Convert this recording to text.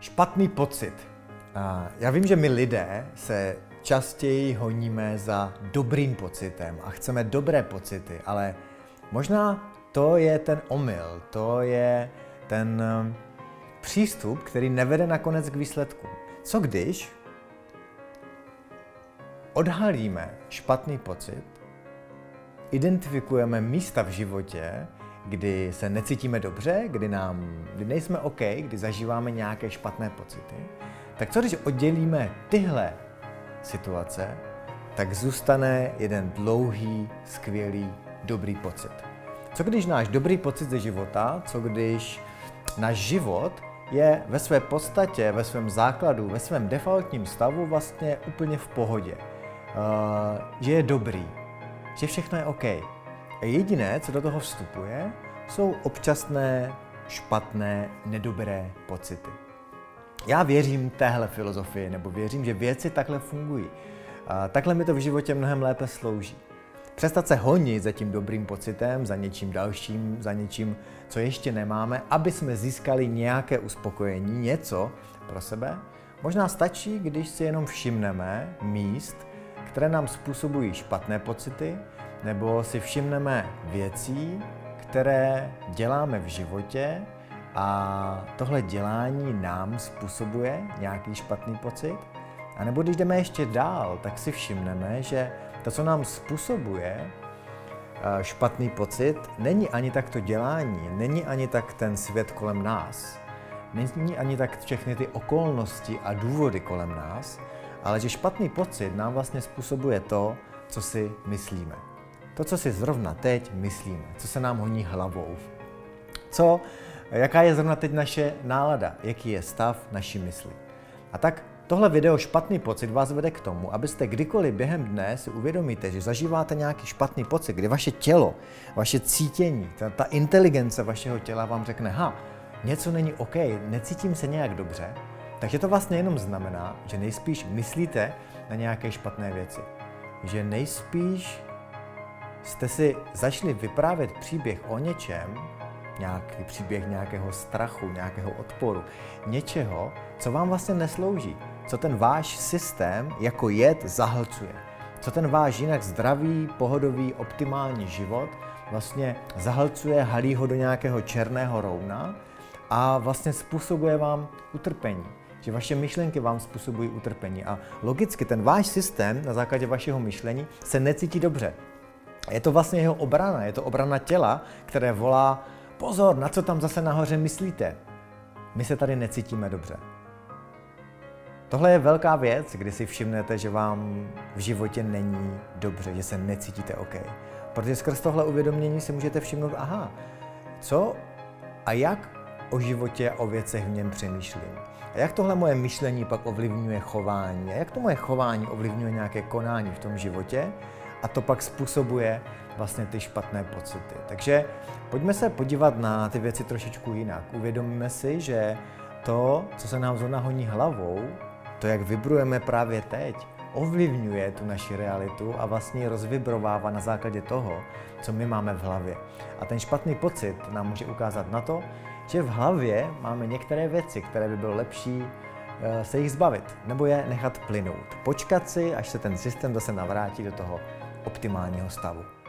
Špatný pocit. Já vím, že my lidé se častěji honíme za dobrým pocitem a chceme dobré pocity, ale možná to je ten omyl, to je ten um, přístup, který nevede nakonec k výsledku. Co když odhalíme špatný pocit, identifikujeme místa v životě, kdy se necítíme dobře, kdy, nám, kdy nejsme OK, kdy zažíváme nějaké špatné pocity, tak co když oddělíme tyhle situace, tak zůstane jeden dlouhý, skvělý, dobrý pocit. Co když náš dobrý pocit ze života, co když náš život je ve své podstatě, ve svém základu, ve svém defaultním stavu vlastně úplně v pohodě. Uh, že je dobrý, že všechno je OK. Jediné, co do toho vstupuje, jsou občasné, špatné, nedobré pocity. Já věřím téhle filozofii, nebo věřím, že věci takhle fungují. A takhle mi to v životě mnohem lépe slouží. Přestat se honit za tím dobrým pocitem, za něčím dalším, za něčím, co ještě nemáme, aby jsme získali nějaké uspokojení, něco pro sebe. Možná stačí, když si jenom všimneme míst, které nám způsobují špatné pocity, nebo si všimneme věcí, které děláme v životě a tohle dělání nám způsobuje nějaký špatný pocit. A nebo když jdeme ještě dál, tak si všimneme, že to, co nám způsobuje eh, špatný pocit, není ani tak to dělání, není ani tak ten svět kolem nás, není ani tak všechny ty okolnosti a důvody kolem nás, ale že špatný pocit nám vlastně způsobuje to, co si myslíme. To, co si zrovna teď myslíme, co se nám honí hlavou. Co, jaká je zrovna teď naše nálada, jaký je stav naší mysli. A tak tohle video špatný pocit vás vede k tomu, abyste kdykoliv během dne si uvědomíte, že zažíváte nějaký špatný pocit, kdy vaše tělo, vaše cítění, ta, ta inteligence vašeho těla vám řekne, ha, něco není OK, necítím se nějak dobře, takže to vlastně jenom znamená, že nejspíš myslíte na nějaké špatné věci. Že nejspíš jste si začali vyprávět příběh o něčem, nějaký příběh nějakého strachu, nějakého odporu, něčeho, co vám vlastně neslouží, co ten váš systém jako jed zahlcuje, co ten váš jinak zdravý, pohodový, optimální život vlastně zahlcuje, halí ho do nějakého černého rouna a vlastně způsobuje vám utrpení že vaše myšlenky vám způsobují utrpení a logicky ten váš systém na základě vašeho myšlení se necítí dobře. Je to vlastně jeho obrana, je to obrana těla, které volá pozor, na co tam zase nahoře myslíte. My se tady necítíme dobře. Tohle je velká věc, kdy si všimnete, že vám v životě není dobře, že se necítíte OK. Protože skrz tohle uvědomění si můžete všimnout, aha, co a jak o životě o věcech v něm přemýšlím. A jak tohle moje myšlení pak ovlivňuje chování? A jak to moje chování ovlivňuje nějaké konání v tom životě? A to pak způsobuje vlastně ty špatné pocity. Takže pojďme se podívat na ty věci trošičku jinak. Uvědomíme si, že to, co se nám zrovna honí hlavou, to, jak vibrujeme právě teď, ovlivňuje tu naši realitu a vlastně rozvibrovává na základě toho, co my máme v hlavě. A ten špatný pocit nám může ukázat na to, že v hlavě máme některé věci, které by bylo lepší eh, se jich zbavit, nebo je nechat plynout. Počkat si, až se ten systém zase navrátí do toho optimálního stavu.